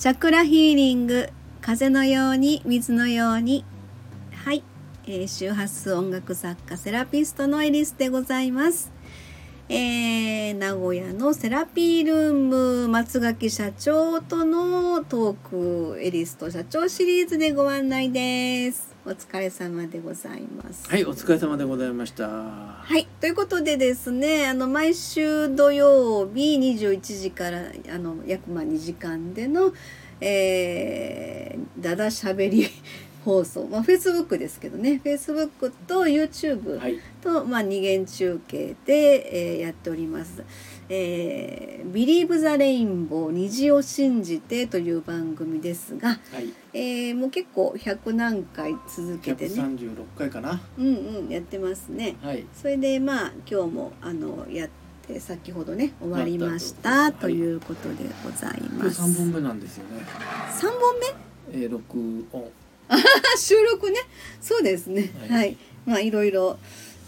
チャクラヒーリング風のように水のように。はい、えー、周波数音楽作家セラピストのエリスでございます、えー、名古屋のセラピールーム松垣社長とのトークエリスと社長シリーズでご案内です。お疲れ様でございますはい、お疲れ様でございました。はい、ということでですねあの毎週土曜日21時からあの約まあ2時間での、えー、だだしゃべり放送、まあ、Facebook ですけどね Facebook と YouTube はい、と、まあ、二元中継で、えーやっております。えー、Believe the Rainbow 虹を信じてという番組ですが、はい、えーもう結構100何回続けてね、百三十六回かな。うんうん、やってますね。はい、それでまあ今日もあのやって先ほどね終わりましたということでございこます。れ三本目なんですよね。三本目？えー、録音。あ 収録ねそうですねは、はいいまあいろいろ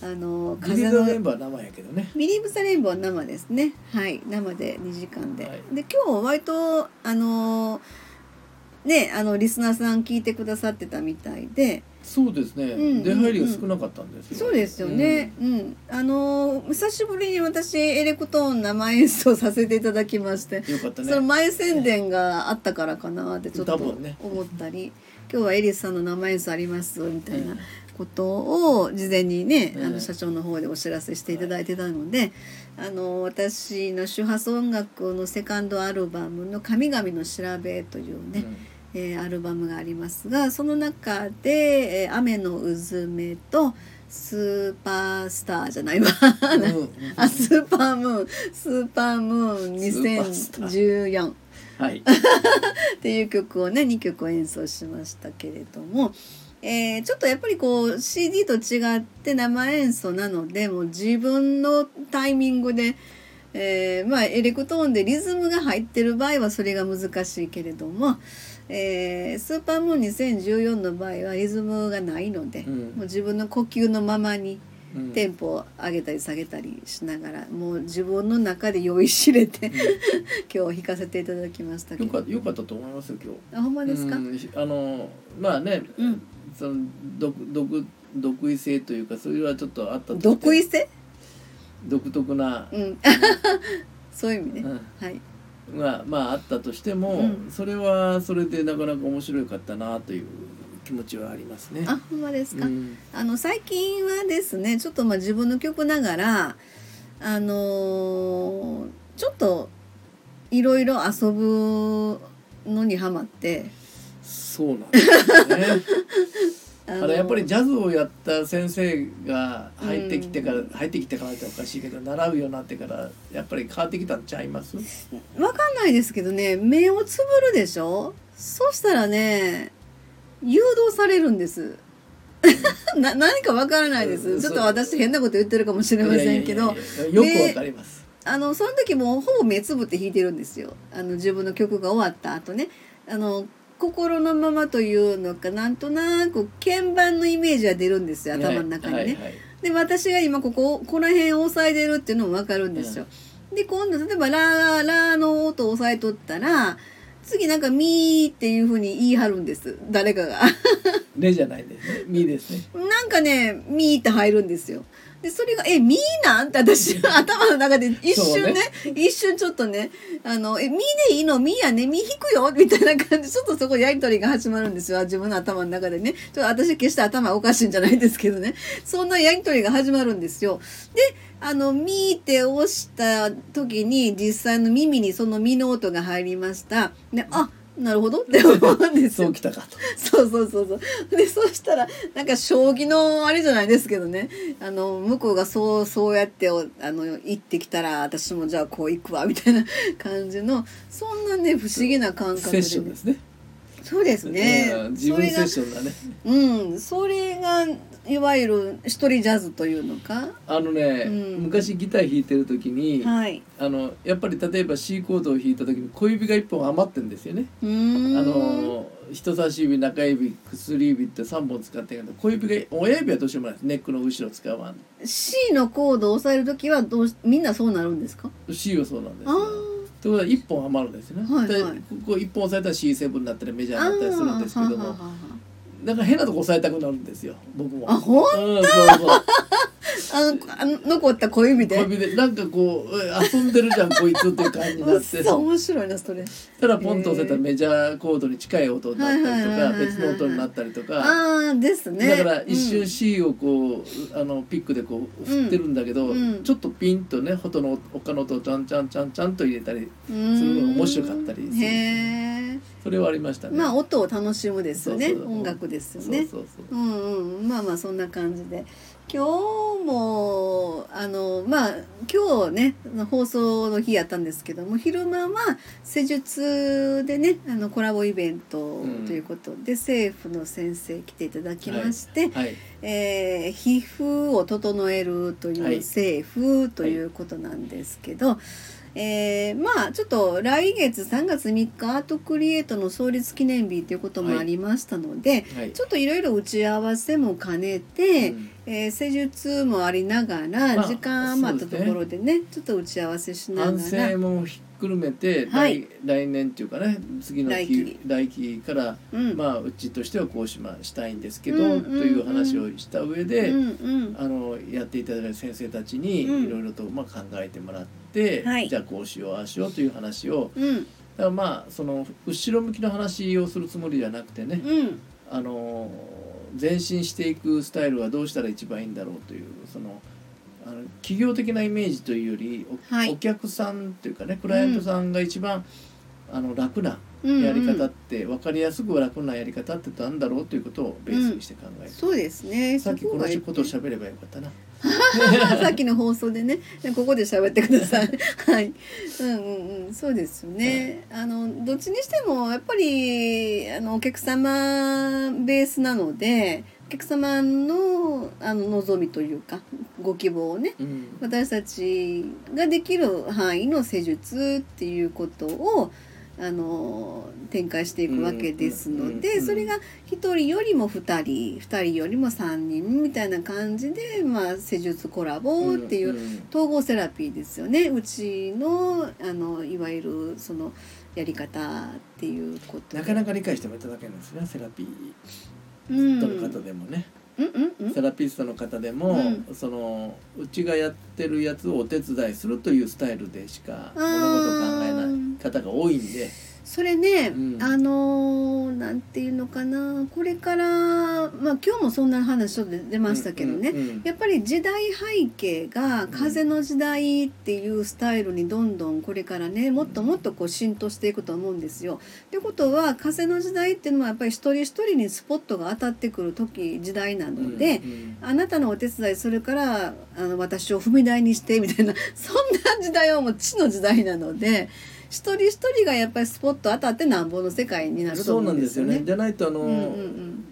あのビリードメのンバー生やけどね。ビリーブ・ザ・レインボーは生ですねはい生で2時間で、はいで今日割とあのねあのリスナーさん聞いてくださってたみたいでそうですね。うん出入りが少なかったんですよ。そうですよね。うん、あの久しぶりに私エレクトーン生演奏させていただきまして、うん。よかったそのね。前宣伝があったからかなってちょっと思ったり、今日はエリスさんの生演奏ありますみたいなうんことを事前にね、あうんの社長の方でお知らせしていただいてたので、あの私の周波数音楽のセカンドアルバムの「神々の調べ」というね、えーアルバムがありますがその中で「えー雨のうずめ」と「スーパースター」じゃないわ。うん。うん。あスーパームーン。スーパームーンスーパースタ2014っはい。ていう曲をね2曲演奏しましたけれども、えーちょっとやっぱりこう CD と違って生演奏なのでもう自分のタイミングで。えーまあエレクトーンでリズムが入ってる場合はそれが難しいけれども、えースーパームーン2014の場合はリズムがないので、うん。もう自分の呼吸のままにうん。テンポを上げたり下げたりしながらもう自分の中で酔いしれて、今日弾かせていただきましたけど。よかったと思いますよ今日。あほんまですか、うん。あのまあね、うんその独独独異性というかそれはちょっとあった独異性？独特な、うん。そういう意味ね、うん。はい。まあまああったとしても、うん。それはそれでなかなか面白かったなという気持ちはありますね。あほんまですか、うん。あの最近はですねちょっとまあ自分の曲ながらあのーちょっといろいろ遊ぶのにハマってそうなんですよね。あ あのれやっぱりジャズをやった先生が入ってきてから、入ってきてからっておかしいけど習うようになってからやっぱり変わってきたんちゃいます？わかんないですけどね目をつぶるでしょ？そしたらね誘導されるんです。な何かわからないでうんすちょっと私変なこと言ってるかもしれませんけど。よくわかります。あのその時もほぼ目つぶって弾いてるんですよ。あの自分の曲が終わった後ね。あの心のままというのかなんとなく鍵盤のイメージは出るんですよ頭の中にね、はいはい。はいで私が今こここの辺を押さえてるっていうのも分かるんですよ。で今度例えばラ「ラ」の音を押さえとったら次なんか「ミー」っていうふうに言い張るんです誰かが。レじゃないですね。ミですね。なんかね「ミー」って入るんですよ。でそれが「えミーなん?」って私 頭の中で一瞬ね一瞬ちょっとね「あのえミーでいいの？ミーやね？ミー弾くよ」みたいな感じちょっとそこやり取りが始まるんですよ自分の頭の中でねちょっと私決して頭おかしいんじゃないですけどねそんなやり取りが始まるんですよ。であの「ミー」って押した時に実際の耳にその「ミ」の音が入りました。であなるほどって思うんですよ そう。きたかと。そうそうそうそう。で、そうしたら、なんか将棋のあれじゃないですけどね。あの、向こうがそう、そうやってお、あの、行ってきたら、私もじゃあこう行くわ、みたいな感じの、そんなね、不思議な感覚で、セッですね。そうですねうん。自分セッションだね。うん、それが、いわゆる一人ジャズというのか？あのね、うん。昔ギター弾いてる時に、はい。あのやっぱり例えば C コードを弾いた時に小指が一本余ってんですよね。あの人差し指中指薬指って3本使ってるけど小指が親指はどうしてもないネックの後ろ使わん。C のコードを押さえるときはどうし、みんなそうなるんですか？C はそうなんですあよところが1本余るんですよね、はいはい。でここ1本押さえたら C7 になったりメジャーになったりするんですけども。ははははだから変なとこ押さえたくなるんですよ僕も。あほんうんそうそうあのあの残った小指で？小指でなんかこうえ遊んでるじゃんこいつっていう感じになって。そう面白いなそれ。たらポンと押せたらメジャーコードに近い音になったりとか別の音になったりとか。ああですね。だから一瞬 C をこうあのピックでこう振ってるんだけど、うんちょっとピンとね音の他の音をちゃんちゃんちゃんちゃんと入れたりうんするのが面白かったりするへえそれはありましたね。まあ音を楽しむですよね。音楽ですよね。そうそうそう。うんうん。まあまあそんな感じで。今日もあのまあ今日ね放送の日やったんですけども昼間は施術でねあのコラボイベントということで、政府の先生来ていただきまして、はい。えー皮膚を整えるというはい。政府ということなんですけど、えーまあちょっと来月3月3日アートクリエイトの創立記念日ということもありましたので、はい。ちょっといろいろ打ち合わせも兼ねて、うん。えー施術もありながら、まあ時間余ったところでねちょっと打ち合わせしなが反ら省もひっくるめて、はい。来来年っていうかね次の来期期来期から、うん。まあうちとしてはこうしましたいんですけど、うんうんうん。という話をした上で、うんうん。あのやっていただいた先生たちにうん。いろいろとまあ考えてもらって、はい。じゃあこうしようああしようという話をうん。だからまあその後ろ向きの話をするつもりじゃなくてね、うん。あの前進していくスタイルはどうしたら一番いいんだろうというそのあの企業的なイメージというよりお,、はい。お客さんというかねクライアントさんが一番、あの楽なうんうんやり方って、分かりやすく楽なやり方って何だろうということをベースにして考えて、そうですね。さっきこのそがいいことを喋ればよかったな。さっきの放送でね。ここで喋ってください。はい。うんうんうん。そうですよね、あのどっちにしてもやっぱりあのお客様ベースなのでお客様のあの望みというかご希望をねうん。私たちができる範囲の施術っていうことをあの展開していくわけですのでそれが1人よりも2人2人よりも3人みたいな感じで、まあ、施術コラボっていううん統合セラピーですよね。うちのあのいわゆるそのやり方っていうこと。なかなか理解してもいただけないんですねセラピうーん。トの方でもね、うんうん。うんセラピストの方でも、うそのうちがやってるやつをお手伝いするというスタイルでしか物事を考えない方が多いんで。それね、うん。あのーなんていうのかな。これからまあ今日もそんな話ちょっと出ましたけどね、うんうんうん。やっぱり時代背景が風の時代っていうスタイルにどんどんこれからねもっともっとこう浸透していくと思うんですよ。ってことは風の時代っていうのはやっぱり一人一人にスポットが当たってくる時時代なので、うんうん。あなたのお手伝いするからあの私を踏み台にしてみたいなそんな時代はもう地の時代なので一人一人がやっぱりスポット当たってなんぼの世界になるとそう思うんんですよね。よね。じゃないとあの、うんうん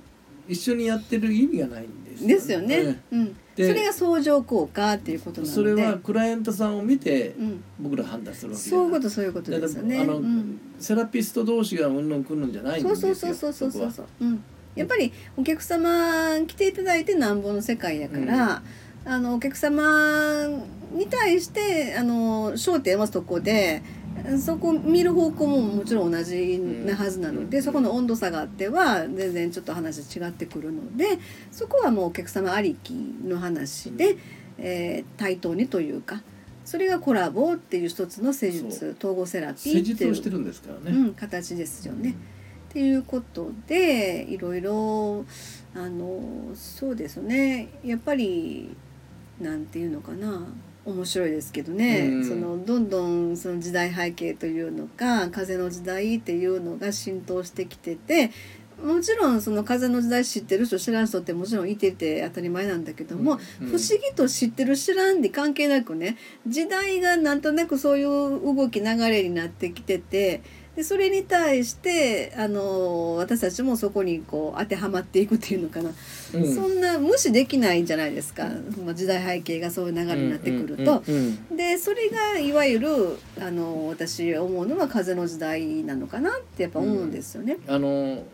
一緒にやってる意味がないんですうん、ですよね、うん、そでれが相乗効果っていうことなので。それはクライアントさんを見てうん、僕ら判断するわけじゃそういうことそういうことですよね。あの、うん。セラピスト同士がうんぬんくんぬんじゃないんですよそうそうそうそうそうそう。う、うん、やっぱりお客様来ていただいてなんぼの世界やから、あのお客様に対してあの焦点はそこでそこ見る方向ももちろん同じなはずなので、うん。そこの温度差があっては全然ちょっと話違ってくるのでそこはもうお客様ありきの話で、えー対等にというかそれがコラボっていう一つの施術統合セラピー施っていうんですからね、うん、形ですよね。っていうことでいろいろあのそうですね。やっぱりなんていうのかな面白いですけどね、うん。そのどんどんその時代背景というのか風の時代っていうのが浸透してきててもちろんその風の時代知ってる人知らん人ってもちろんいてて当たり前なんだけども、うん。不思議と知ってる知らんで関係なくね時代がなんとなくそういう動き流れになってきててでそれに対してあの私たちもそこにこう当てはまっていくっていうのかな、うん。そんな無視できないんじゃないですか、まあ、時代背景がそういう流れになってくると。うんうんうんでそれがいわゆるあの私思うのは風の時代なのかなってやっぱ思うんですよね。あの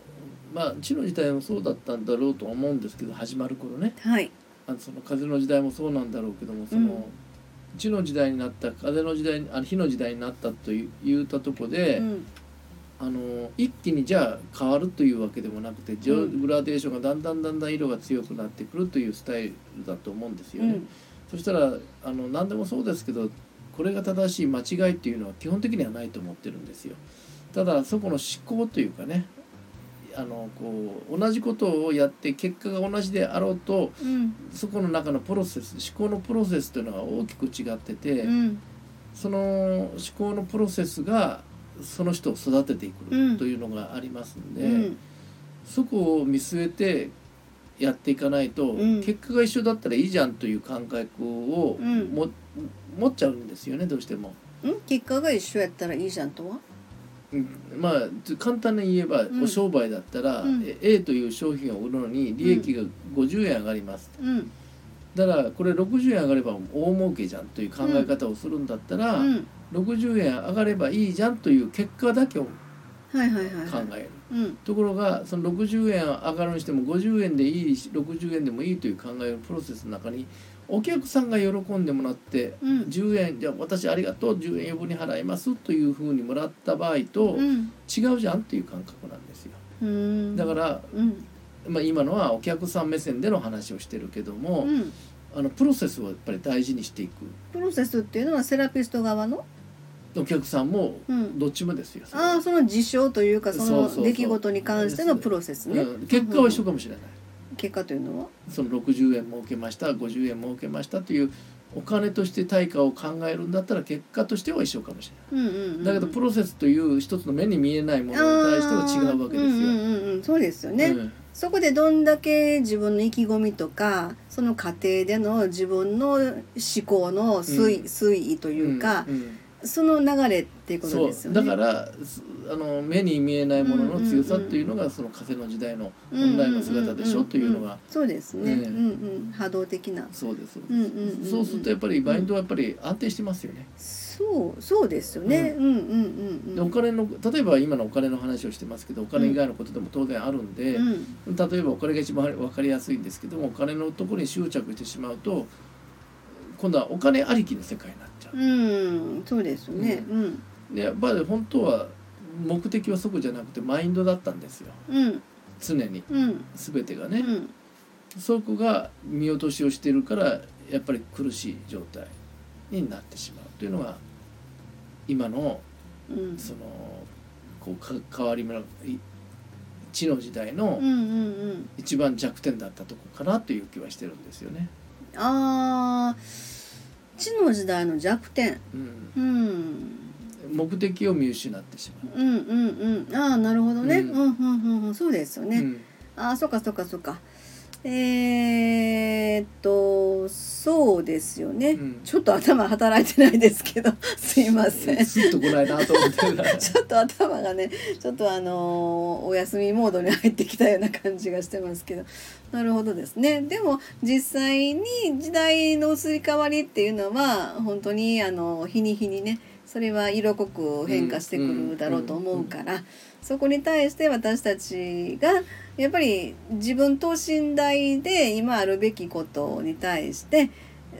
まあ地の時代もそうだったんだろうとは思うんですけど始まる頃ね。はい、あのその風の時代もそうなんだろうけどもその、地の時代になった風の時代にあの火の時代になったと言ったとこで、うんあの一気にじゃあ変わるというわけでもなくて、グラデーションがだんだんだんだん色が強くなってくるというスタイルだと思うんですよね。うんそしたらあの何でもそうですけどこれが正しい間違いっていうのは基本的にはないと思ってるんですよ。ただそこの思考というかねあのこう同じことをやって結果が同じであろうとうん。そこの中のプロセス思考のプロセスというのが大きく違ってて、うん。その思考のプロセスがその人を育てていくうん。というのがありますんで、うん。そこを見据えてやっていかないと、うん。結果が一緒だったらいいじゃんという感覚をうん。も、持っちゃうんですよねどうしても。うん？結果が一緒やったらいいじゃんとは？うんまあ簡単に言えば、うん。お商売だったら、うん。え A という商品を売るのに利益が50円上がります、うん。だからこれ60円上がれば大儲けじゃんという考え方をするんだったら、うん。60円上がればいいじゃんという結果だけを考はいえる。うん。ところがその60円上がるにしても50円でいいし60円でもいいという考えるプロセスの中にお客さんが喜んでもらってうん。10円じゃあ私ありがとう10円余分に払いますというふうにもらった場合とうん。違うじゃんっていう感覚なんですよ。うん。だから、うん。まあ、今のはお客さん目線での話をしてるけども、うん。あのプロセスをやっぱり大事にしていく。プロセスっていうのはセラピスト側の？お客さんもうん。どっちもですよ、ああその事象というかその出来事に関してのプロセスね、うん、結果は一緒かもしれない、結果というのは？その60円儲けました50円儲けましたというお金として対価を考えるんだったら結果としては一緒かもしれない、うんうんうんうん。だけどプロセスという一つの目に見えないものに対しては違うわけですよ、うんうんうんうん、そうですよね、うん。そこでどんだけ自分の意気込みとかその過程での自分の思考の推,、うん。推移というか、んん。その流れっていうことですよね。だからすあの目に見えないものの強さっていうのがその風の時代の本来の姿でしょというのがそうですね、ねうんうん、波動的な。そうですそうです、るとやっぱりマインドはやっぱり安定してますよね、そうそうですよね、うん、うんうんうんでお金の例えば今のお金の話をしてますけどお金以外のことでも当然あるんで、うん。例えばお金が一番分かりやすいんですけどもお金のところに執着してしまうと今度はお金ありきの世界になっちゃう。うん、そうですよね。うん、でやっぱり本当は目的はそこじゃなくてマインドだったんですよ。うん、常に。うん、全てがね、うん、そこが見落としをしてるからやっぱり苦しい状態になってしまうというのが今のうん、そのこうか変わり目のい地の時代の。一番弱点だったとこかなという気はしてるんですよね。ああ、地の時代の弱点。うん、うん。目的を見失ってしまう。うんうんうん。ああなるほどね、うん。うん、うんうんうん。そうですよね、うん。ああそっかそっかそっか。えー、っとそうですよね、うん。ちょっと頭働いてないですけど。すいません。スッとこないなと思ってるから ちょっと頭がねちょっとあのーお休みモードに入ってきたような感じがしてますけど。なるほどですね。でも実際に時代の移り変わりっていうのは本当にあの日に日にねそれは色濃く変化してくるだろうと思うから、そこに対して私たちがやっぱり自分等身大で今あるべきことに対して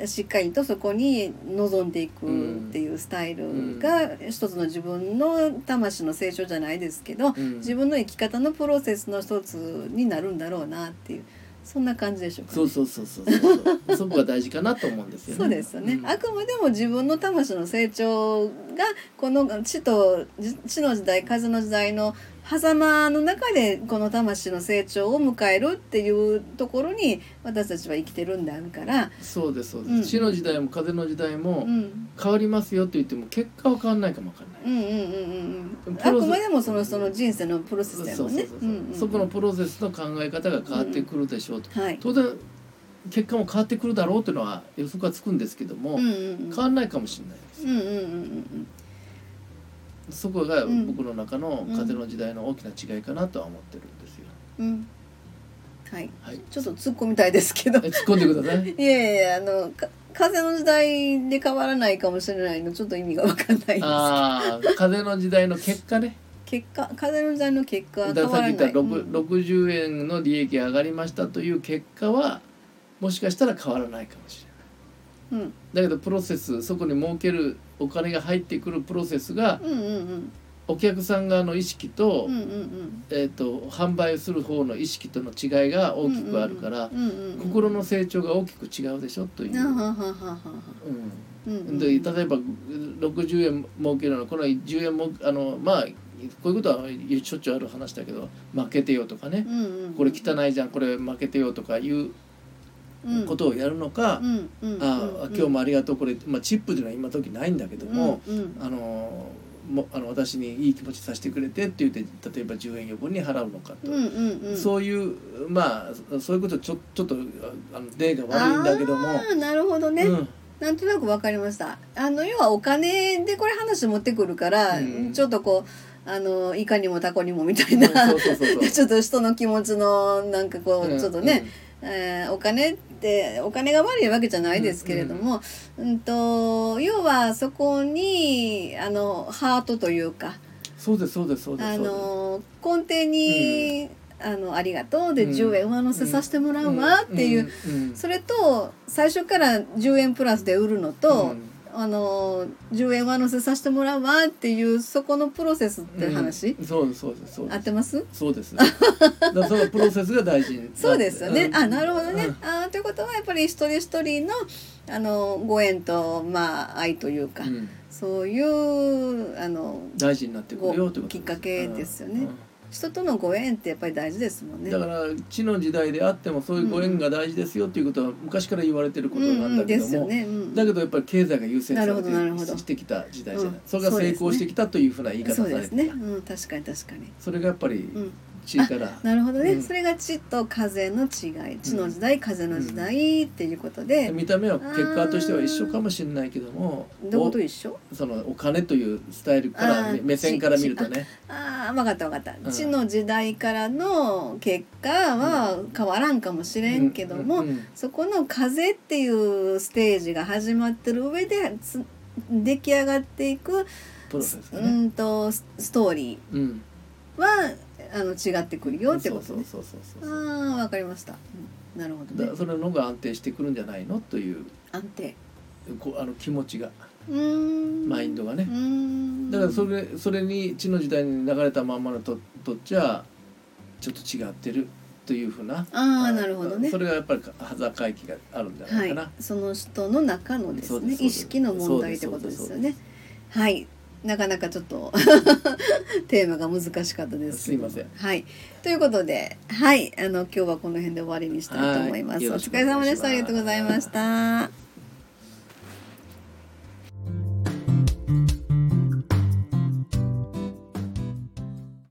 しっかりとそこに臨んでいくっていうスタイルが一つの自分の魂の成長じゃないですけどうん。自分の生き方のプロセスの一つになるんだろうなっていうそんな感じでしょうか、ね。そうそうそうそうそうそこが大事かなと思うんですよね。そうですよね、うんあくまでも自分の魂の成長がこの地と地の時代風の時代の狭間の中でこの魂の成長を迎えるっていうところに私たちは生きてるんであるから、そうですそうです、うん。死の時代も風の時代もうん、変わりますよと言っても結果は変わらないかもわかんない。うんうんあくまでもそのその人生のプロセスだよね。そこのプロセスの考え方が変わってくるでしょうと、はい。当然結果も変わってくるだろうというのは予測がつくんですけども、うんうんうん。変わらないかもしれないです、うんうんうんうんそこがうん。僕の中の風の時代の大きな違いかなとは思ってるんですよ、うん。うん。はい。はい。ちょっと突っ込みたいですけど。え突っ込んでください。いやいやあのか風の時代で変わらないかもしれないのちょっと意味が分かんないです。ああ風の時代の結果ね。結果風の時代の結果変わらないからさっき言ったうん。6 60円の利益が上がりましたという結果はもしかしたら変わらないかもしうん。だけどプロセスそこに儲けるお金が入ってくるプロセスがうんうんうん。お客さん側の意識と,、うんうんうん。えー、と販売する方の意識との違いが大きくあるから、うんうんうん心の成長が大きく違うでしょ？という。で例えば60円儲けるのこの10円もあのまあこういうことはしょっちゅうある話だけど負けてよとかね、うんうん。これ汚いじゃんこれ負けてよとかいうことをやるのか、うんうんあうん今日もありがとうこれ、まあ、チップというのは今時ないんだけども、うんうん。あのもあの私にいい気持ちさせてくれてって言って例えば10円余分に払うのかと、うんうんうん。そういうまあそういうことちょちょっとあの例が悪いんだけども。なるほどね、うん。なんとなくわかりました。あの要はお金でこれ話持ってくるから、うん。ちょっとこうあのいかにもタコにもみたいな、そうそうそうそう。ちょっと人の気持ちのなんかこう、うんちょっとね、えーお金ってお金が悪いわけじゃないですけれども、うんと要はそこにあのハートというかそうですそうですそうですあの根底に、あのありがとうでうん10円上乗せさせてもらうわっていう、うんうん。それと最初から10円プラスで売るのと、うんあの10円上乗せさせてもらうわっていうそこのプロセスって話、うん。そうですそうですそうです。合ってます？そうです。だからそのプロセスが大事そうですよね。うん。あ、なるほどね。うん。あーということはやっぱり一人一人のあのご縁とまあ愛というか、うん。そういうあの大事になってくるよってこときっかけですよね。うん人とのご縁ってやっぱり大事ですもんね。だから地の時代であってもそういうご縁が大事ですよっていうことは昔から言われてることなんだけども、ね。うんだけどやっぱり経済が優先されてしてきた時代じゃない、うんそれが成功してきたというふうな言い方されてたですね。うん、確かに確かに。それがやっぱりうん。地から、なるほどね、うん。それが地と風の違い。地の時代、風の時代っていうことで、見た目は結果としては一緒かもしれないけどもどこと一緒？おそのお金というスタイルから目線から見るとね。ああ分かった分かった、うん。地の時代からの結果は変わらんかもしれんけども、うんうんそこの風っていうステージが始まってる上でつ出来上がっていく、プロセスがうね、んとスストーリうん、ーはあの違ってくるよってことね。ああ分かりました、うん。なるほどね。だからそれの方が安定してくるんじゃないの？という。安定。こうあの気持ちが。マインドがね。だからそれそれに地の時代に流れたまんまのととっちゃちょっと違ってるというふうな。ああなるほどね。それがやっぱり端境期があるんじゃなはいいかな、、その人の中のですね意識の問題ってことですよね。はいなかなかちょっと テーマが難しかったです。すいません。はい。ということではい。あの今日はこの辺で終わりにしたいと思います、お疲れ様でした。ありがとうございました